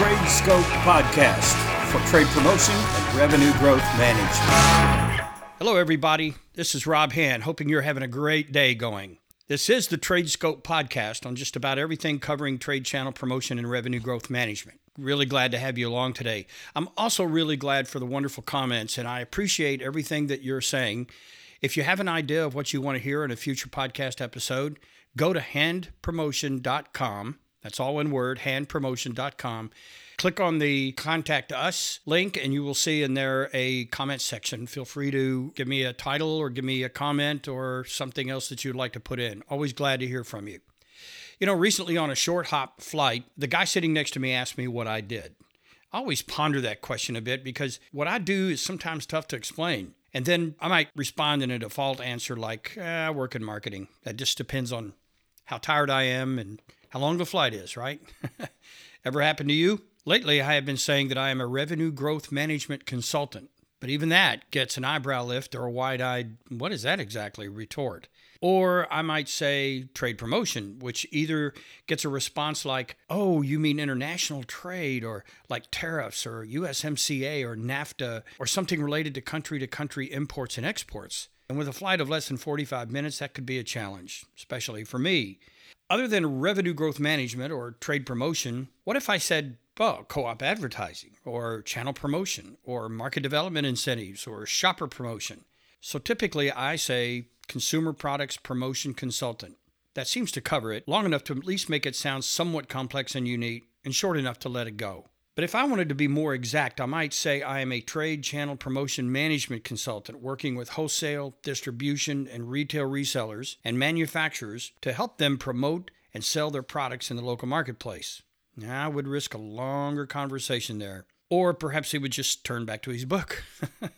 Trade Scope Podcast for trade promotion and revenue growth management. Hello, everybody. This is Rob Hand, hoping you're having a great day going. This is the Trade Scope Podcast on just about everything covering trade channel promotion and revenue growth management. Really glad to have you along today. I'm also really glad for the wonderful comments, and I appreciate everything that you're saying. If you have an idea of what you want to hear in a future podcast episode, go to handpromotion.com that's all one word, handpromotion.com. Click on the contact us link and you will see in there a comment section. Feel free to give me a title or give me a comment or something else that you'd like to put in. Always glad to hear from you. You know, recently on a short hop flight, the guy sitting next to me asked me what I did. I always ponder that question a bit because what I do is sometimes tough to explain. And then I might respond in a default answer like, eh, I work in marketing. That just depends on how tired I am and how long the flight is, right? Ever happened to you? Lately, I have been saying that I am a revenue growth management consultant, but even that gets an eyebrow lift or a wide eyed, what is that exactly, retort. Or I might say trade promotion, which either gets a response like, oh, you mean international trade, or like tariffs, or USMCA, or NAFTA, or something related to country to country imports and exports. And with a flight of less than 45 minutes, that could be a challenge, especially for me. Other than revenue growth management or trade promotion, what if I said, well, co op advertising or channel promotion or market development incentives or shopper promotion? So typically I say consumer products promotion consultant. That seems to cover it long enough to at least make it sound somewhat complex and unique and short enough to let it go. But if I wanted to be more exact, I might say I am a trade channel promotion management consultant working with wholesale, distribution, and retail resellers and manufacturers to help them promote and sell their products in the local marketplace. Now, I would risk a longer conversation there. Or perhaps he would just turn back to his book.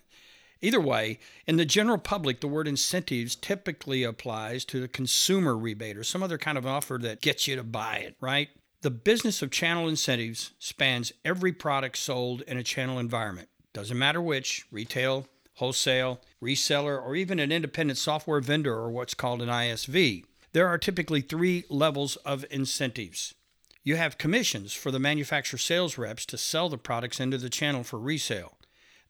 Either way, in the general public, the word incentives typically applies to the consumer rebate or some other kind of offer that gets you to buy it, right? The business of channel incentives spans every product sold in a channel environment. Doesn't matter which retail, wholesale, reseller, or even an independent software vendor or what's called an ISV. There are typically three levels of incentives. You have commissions for the manufacturer sales reps to sell the products into the channel for resale.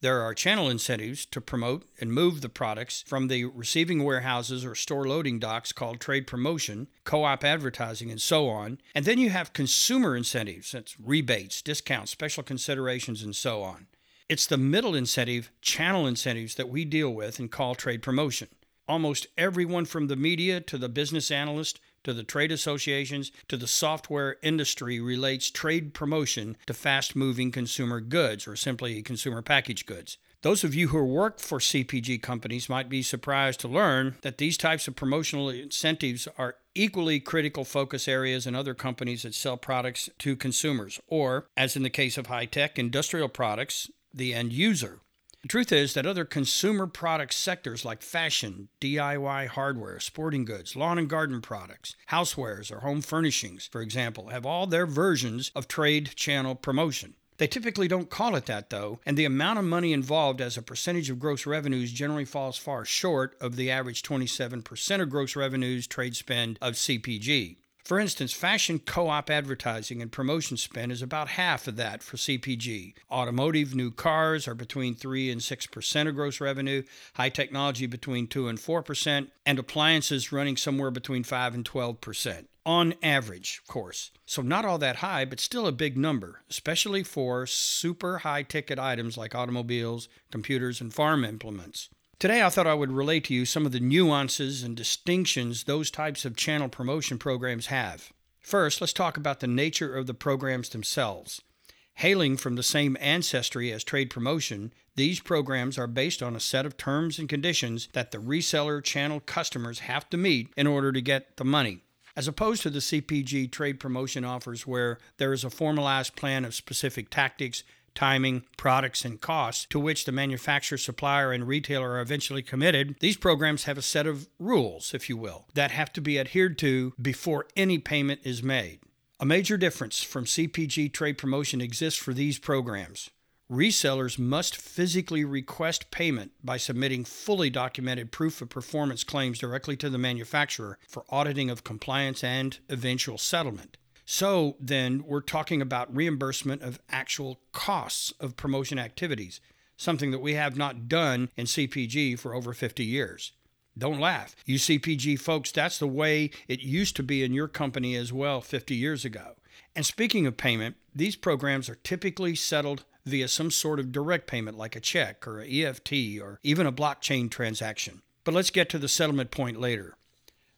There are channel incentives to promote and move the products from the receiving warehouses or store loading docks called trade promotion, co op advertising, and so on. And then you have consumer incentives that's rebates, discounts, special considerations, and so on. It's the middle incentive, channel incentives, that we deal with and call trade promotion. Almost everyone from the media to the business analyst to the trade associations to the software industry relates trade promotion to fast moving consumer goods or simply consumer packaged goods. Those of you who work for CPG companies might be surprised to learn that these types of promotional incentives are equally critical focus areas in other companies that sell products to consumers, or, as in the case of high tech industrial products, the end user. The truth is that other consumer product sectors like fashion, DIY hardware, sporting goods, lawn and garden products, housewares, or home furnishings, for example, have all their versions of trade channel promotion. They typically don't call it that, though, and the amount of money involved as a percentage of gross revenues generally falls far short of the average 27% of gross revenues trade spend of CPG. For instance, fashion co op advertising and promotion spend is about half of that for CPG. Automotive new cars are between 3 and 6% of gross revenue, high technology between 2 and 4%, and appliances running somewhere between 5 and 12%. On average, of course. So, not all that high, but still a big number, especially for super high ticket items like automobiles, computers, and farm implements. Today, I thought I would relate to you some of the nuances and distinctions those types of channel promotion programs have. First, let's talk about the nature of the programs themselves. Hailing from the same ancestry as trade promotion, these programs are based on a set of terms and conditions that the reseller channel customers have to meet in order to get the money. As opposed to the CPG trade promotion offers, where there is a formalized plan of specific tactics, timing, products, and costs to which the manufacturer, supplier, and retailer are eventually committed, these programs have a set of rules, if you will, that have to be adhered to before any payment is made. A major difference from CPG trade promotion exists for these programs. Resellers must physically request payment by submitting fully documented proof of performance claims directly to the manufacturer for auditing of compliance and eventual settlement. So then we're talking about reimbursement of actual costs of promotion activities, something that we have not done in CPG for over 50 years. Don't laugh. You CPG folks, that's the way it used to be in your company as well 50 years ago. And speaking of payment, these programs are typically settled via some sort of direct payment like a check or a EFT or even a blockchain transaction. But let's get to the settlement point later.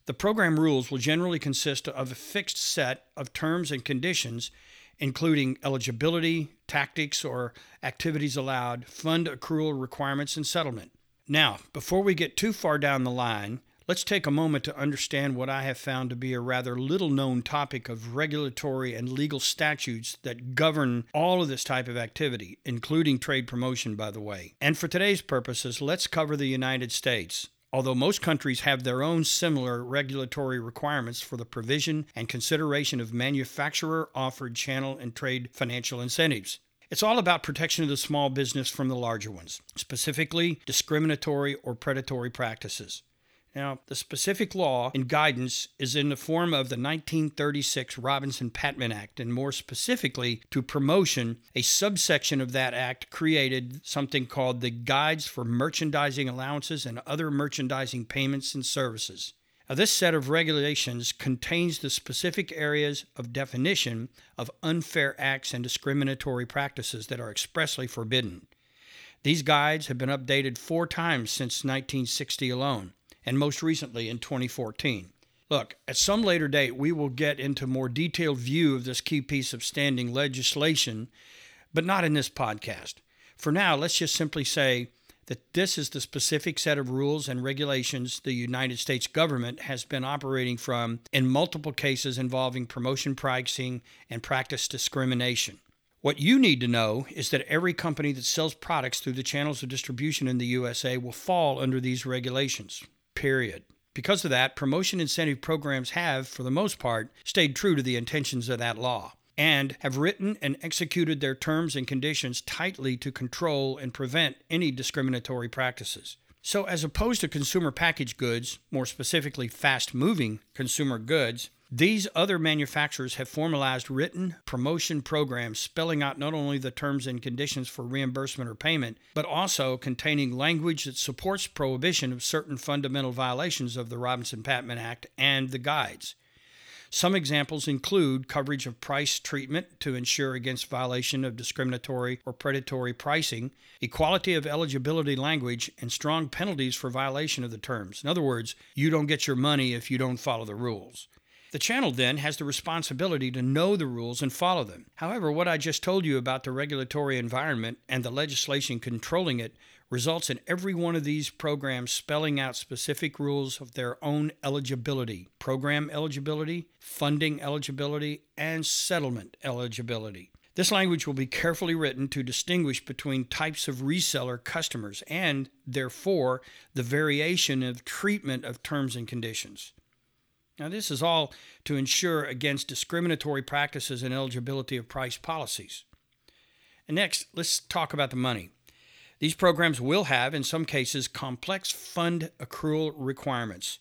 The program rules will generally consist of a fixed set of terms and conditions, including eligibility, tactics or activities allowed, fund accrual requirements, and settlement. Now, before we get too far down the line, let's take a moment to understand what I have found to be a rather little known topic of regulatory and legal statutes that govern all of this type of activity, including trade promotion, by the way. And for today's purposes, let's cover the United States although most countries have their own similar regulatory requirements for the provision and consideration of manufacturer offered channel and trade financial incentives. It's all about protection of the small business from the larger ones, specifically discriminatory or predatory practices. Now, the specific law and guidance is in the form of the 1936 Robinson Patman Act, and more specifically, to promotion, a subsection of that act created something called the Guides for Merchandising Allowances and Other Merchandising Payments and Services. Now, this set of regulations contains the specific areas of definition of unfair acts and discriminatory practices that are expressly forbidden. These guides have been updated four times since 1960 alone and most recently in 2014. Look, at some later date, we will get into more detailed view of this key piece of standing legislation, but not in this podcast. For now, let's just simply say that this is the specific set of rules and regulations the United States government has been operating from in multiple cases involving promotion pricing and practice discrimination. What you need to know is that every company that sells products through the channels of distribution in the USA will fall under these regulations period. Because of that, promotion incentive programs have, for the most part, stayed true to the intentions of that law and have written and executed their terms and conditions tightly to control and prevent any discriminatory practices. So, as opposed to consumer packaged goods, more specifically fast moving consumer goods, these other manufacturers have formalized written promotion programs spelling out not only the terms and conditions for reimbursement or payment, but also containing language that supports prohibition of certain fundamental violations of the Robinson Patman Act and the guides. Some examples include coverage of price treatment to ensure against violation of discriminatory or predatory pricing, equality of eligibility language, and strong penalties for violation of the terms. In other words, you don't get your money if you don't follow the rules. The channel then has the responsibility to know the rules and follow them. However, what I just told you about the regulatory environment and the legislation controlling it results in every one of these programs spelling out specific rules of their own eligibility program eligibility, funding eligibility, and settlement eligibility. This language will be carefully written to distinguish between types of reseller customers and, therefore, the variation of treatment of terms and conditions. Now, this is all to ensure against discriminatory practices and eligibility of price policies. And next, let's talk about the money. These programs will have, in some cases, complex fund accrual requirements.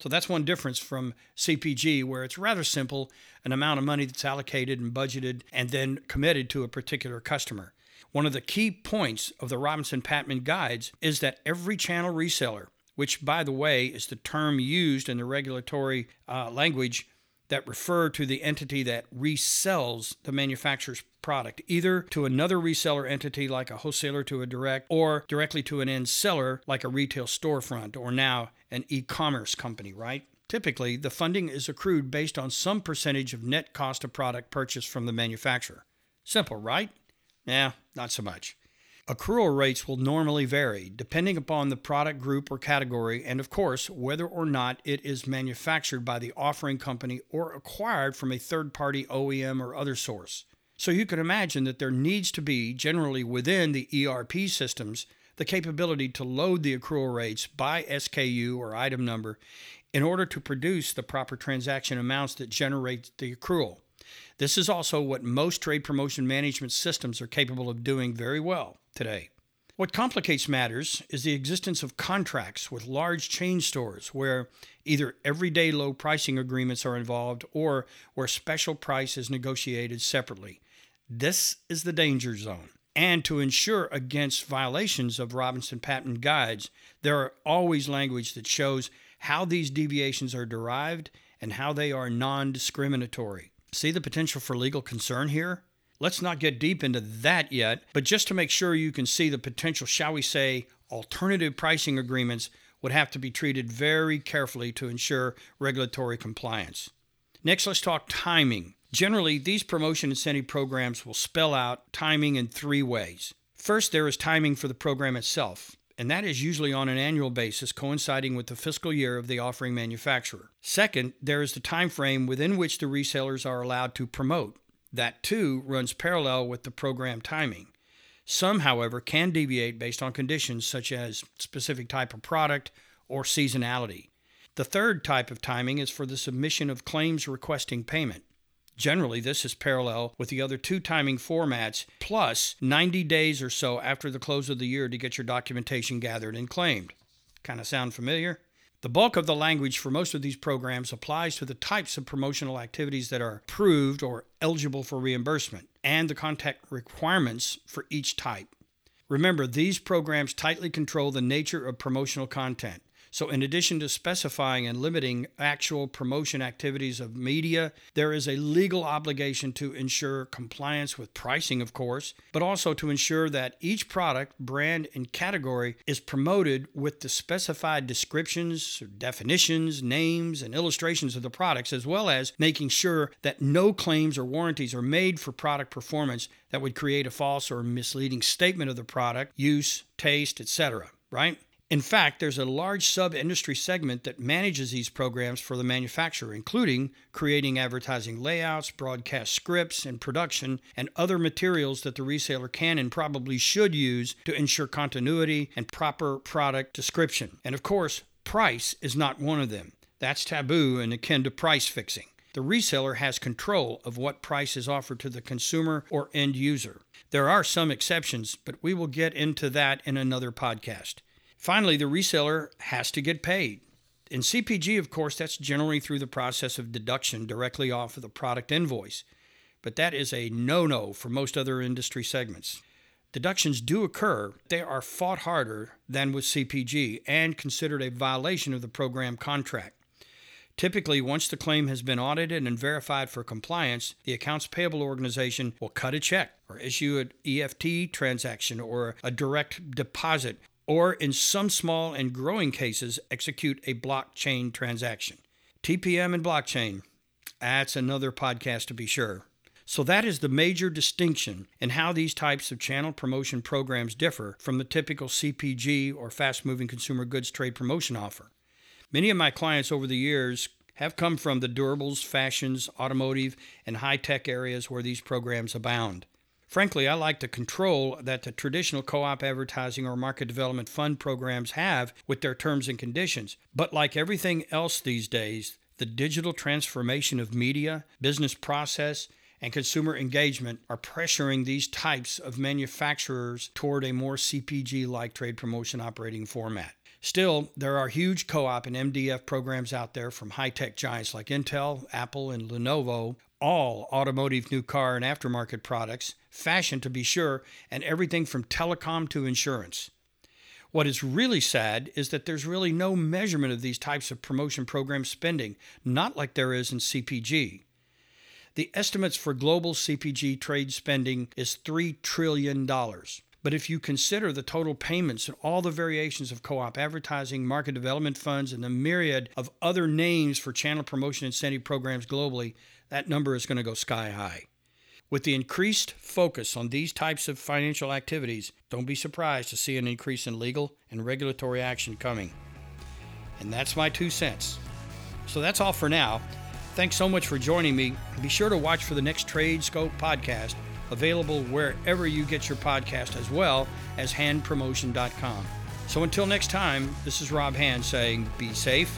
So that's one difference from CPG, where it's rather simple an amount of money that's allocated and budgeted and then committed to a particular customer. One of the key points of the Robinson Patman guides is that every channel reseller which, by the way, is the term used in the regulatory uh, language that refer to the entity that resells the manufacturer's product, either to another reseller entity like a wholesaler to a direct, or directly to an end seller like a retail storefront or now an e commerce company, right? Typically, the funding is accrued based on some percentage of net cost of product purchased from the manufacturer. Simple, right? Nah, not so much. Accrual rates will normally vary depending upon the product group or category, and of course, whether or not it is manufactured by the offering company or acquired from a third party OEM or other source. So you can imagine that there needs to be, generally within the ERP systems, the capability to load the accrual rates by SKU or item number in order to produce the proper transaction amounts that generate the accrual. This is also what most trade promotion management systems are capable of doing very well today. What complicates matters is the existence of contracts with large chain stores where either everyday low pricing agreements are involved or where special price is negotiated separately. This is the danger zone. And to ensure against violations of Robinson Patman guides, there are always language that shows how these deviations are derived and how they are non discriminatory. See the potential for legal concern here? Let's not get deep into that yet, but just to make sure you can see the potential, shall we say, alternative pricing agreements would have to be treated very carefully to ensure regulatory compliance. Next, let's talk timing. Generally, these promotion incentive programs will spell out timing in three ways. First, there is timing for the program itself, and that is usually on an annual basis coinciding with the fiscal year of the offering manufacturer. Second, there is the time frame within which the resellers are allowed to promote. That too runs parallel with the program timing. Some, however, can deviate based on conditions such as specific type of product or seasonality. The third type of timing is for the submission of claims requesting payment. Generally, this is parallel with the other two timing formats, plus 90 days or so after the close of the year to get your documentation gathered and claimed. Kind of sound familiar? The bulk of the language for most of these programs applies to the types of promotional activities that are approved or eligible for reimbursement and the contact requirements for each type. Remember, these programs tightly control the nature of promotional content. So, in addition to specifying and limiting actual promotion activities of media, there is a legal obligation to ensure compliance with pricing, of course, but also to ensure that each product, brand, and category is promoted with the specified descriptions, definitions, names, and illustrations of the products, as well as making sure that no claims or warranties are made for product performance that would create a false or misleading statement of the product, use, taste, etc. Right? In fact, there's a large sub industry segment that manages these programs for the manufacturer, including creating advertising layouts, broadcast scripts, and production, and other materials that the reseller can and probably should use to ensure continuity and proper product description. And of course, price is not one of them. That's taboo and akin to price fixing. The reseller has control of what price is offered to the consumer or end user. There are some exceptions, but we will get into that in another podcast. Finally, the reseller has to get paid. In CPG, of course, that's generally through the process of deduction directly off of the product invoice, but that is a no no for most other industry segments. Deductions do occur, they are fought harder than with CPG and considered a violation of the program contract. Typically, once the claim has been audited and verified for compliance, the accounts payable organization will cut a check or issue an EFT transaction or a direct deposit or in some small and growing cases, execute a blockchain transaction. TPM and blockchain, that's another podcast to be sure. So, that is the major distinction in how these types of channel promotion programs differ from the typical CPG or fast moving consumer goods trade promotion offer. Many of my clients over the years have come from the durables, fashions, automotive, and high tech areas where these programs abound. Frankly, I like the control that the traditional co op advertising or market development fund programs have with their terms and conditions. But like everything else these days, the digital transformation of media, business process, and consumer engagement are pressuring these types of manufacturers toward a more CPG like trade promotion operating format. Still, there are huge co op and MDF programs out there from high tech giants like Intel, Apple, and Lenovo, all automotive new car and aftermarket products, fashion to be sure, and everything from telecom to insurance. What is really sad is that there's really no measurement of these types of promotion program spending, not like there is in CPG. The estimates for global CPG trade spending is $3 trillion. But if you consider the total payments and all the variations of co op advertising, market development funds, and the myriad of other names for channel promotion incentive programs globally, that number is going to go sky high. With the increased focus on these types of financial activities, don't be surprised to see an increase in legal and regulatory action coming. And that's my two cents. So that's all for now. Thanks so much for joining me. Be sure to watch for the next Trade Scope podcast, available wherever you get your podcast as well as handpromotion.com. So until next time, this is Rob Hand saying be safe,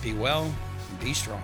be well, and be strong.